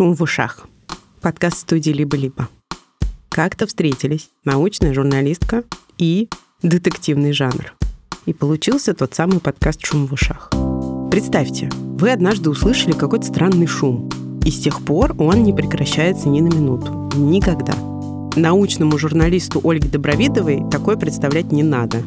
Шум в ушах. Подкаст студии «Либо-либо». Как-то встретились научная журналистка и детективный жанр. И получился тот самый подкаст «Шум в ушах». Представьте, вы однажды услышали какой-то странный шум, и с тех пор он не прекращается ни на минуту. Никогда. Научному журналисту Ольге Добровидовой такое представлять не надо.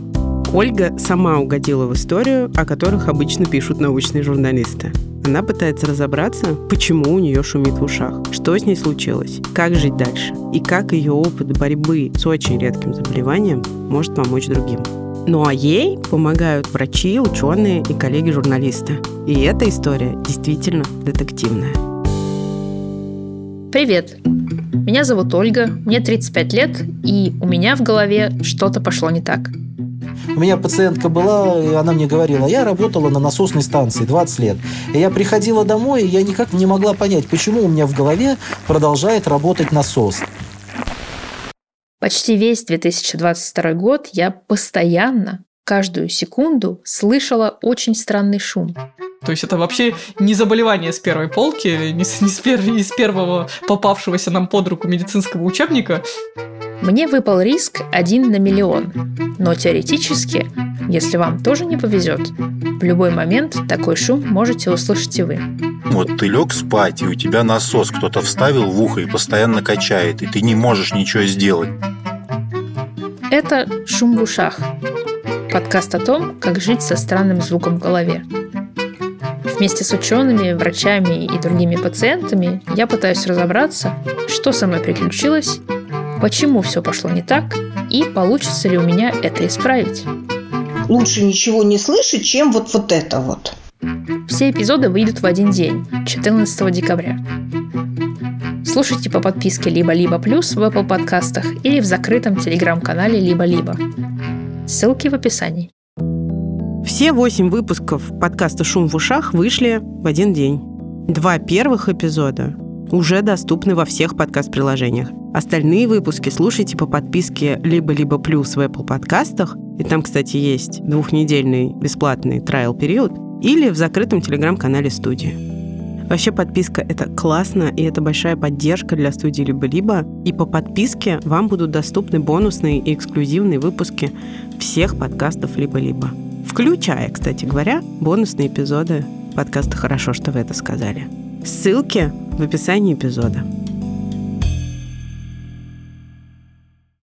Ольга сама угодила в историю, о которых обычно пишут научные журналисты – она пытается разобраться, почему у нее шумит в ушах, что с ней случилось, как жить дальше и как ее опыт борьбы с очень редким заболеванием может помочь другим. Ну а ей помогают врачи, ученые и коллеги-журналисты. И эта история действительно детективная. Привет! Меня зовут Ольга, мне 35 лет, и у меня в голове что-то пошло не так – у меня пациентка была, и она мне говорила, я работала на насосной станции 20 лет. И я приходила домой, и я никак не могла понять, почему у меня в голове продолжает работать насос. Почти весь 2022 год я постоянно, каждую секунду слышала очень странный шум. То есть это вообще не заболевание с первой полки, не с, не с, пер, не с первого попавшегося нам под руку медицинского учебника. Мне выпал риск один на миллион. Но теоретически, если вам тоже не повезет, в любой момент такой шум можете услышать и вы. Вот ты лег спать, и у тебя насос кто-то вставил в ухо и постоянно качает, и ты не можешь ничего сделать. Это «Шум в ушах» подкаст о том, как жить со странным звуком в голове. Вместе с учеными, врачами и другими пациентами я пытаюсь разобраться, что со мной приключилось почему все пошло не так и получится ли у меня это исправить. Лучше ничего не слышать, чем вот, вот это вот. Все эпизоды выйдут в один день, 14 декабря. Слушайте по подписке «Либо-либо плюс» в Apple подкастах или в закрытом телеграм-канале «Либо-либо». Ссылки в описании. Все восемь выпусков подкаста «Шум в ушах» вышли в один день. Два первых эпизода уже доступны во всех подкаст-приложениях. Остальные выпуски слушайте по подписке либо-либо плюс в Apple подкастах, и там, кстати, есть двухнедельный бесплатный трайл-период, или в закрытом телеграм-канале студии. Вообще подписка — это классно, и это большая поддержка для студии «Либо-либо». И по подписке вам будут доступны бонусные и эксклюзивные выпуски всех подкастов «Либо-либо». Включая, кстати говоря, бонусные эпизоды подкаста «Хорошо, что вы это сказали». Ссылки в описании эпизода.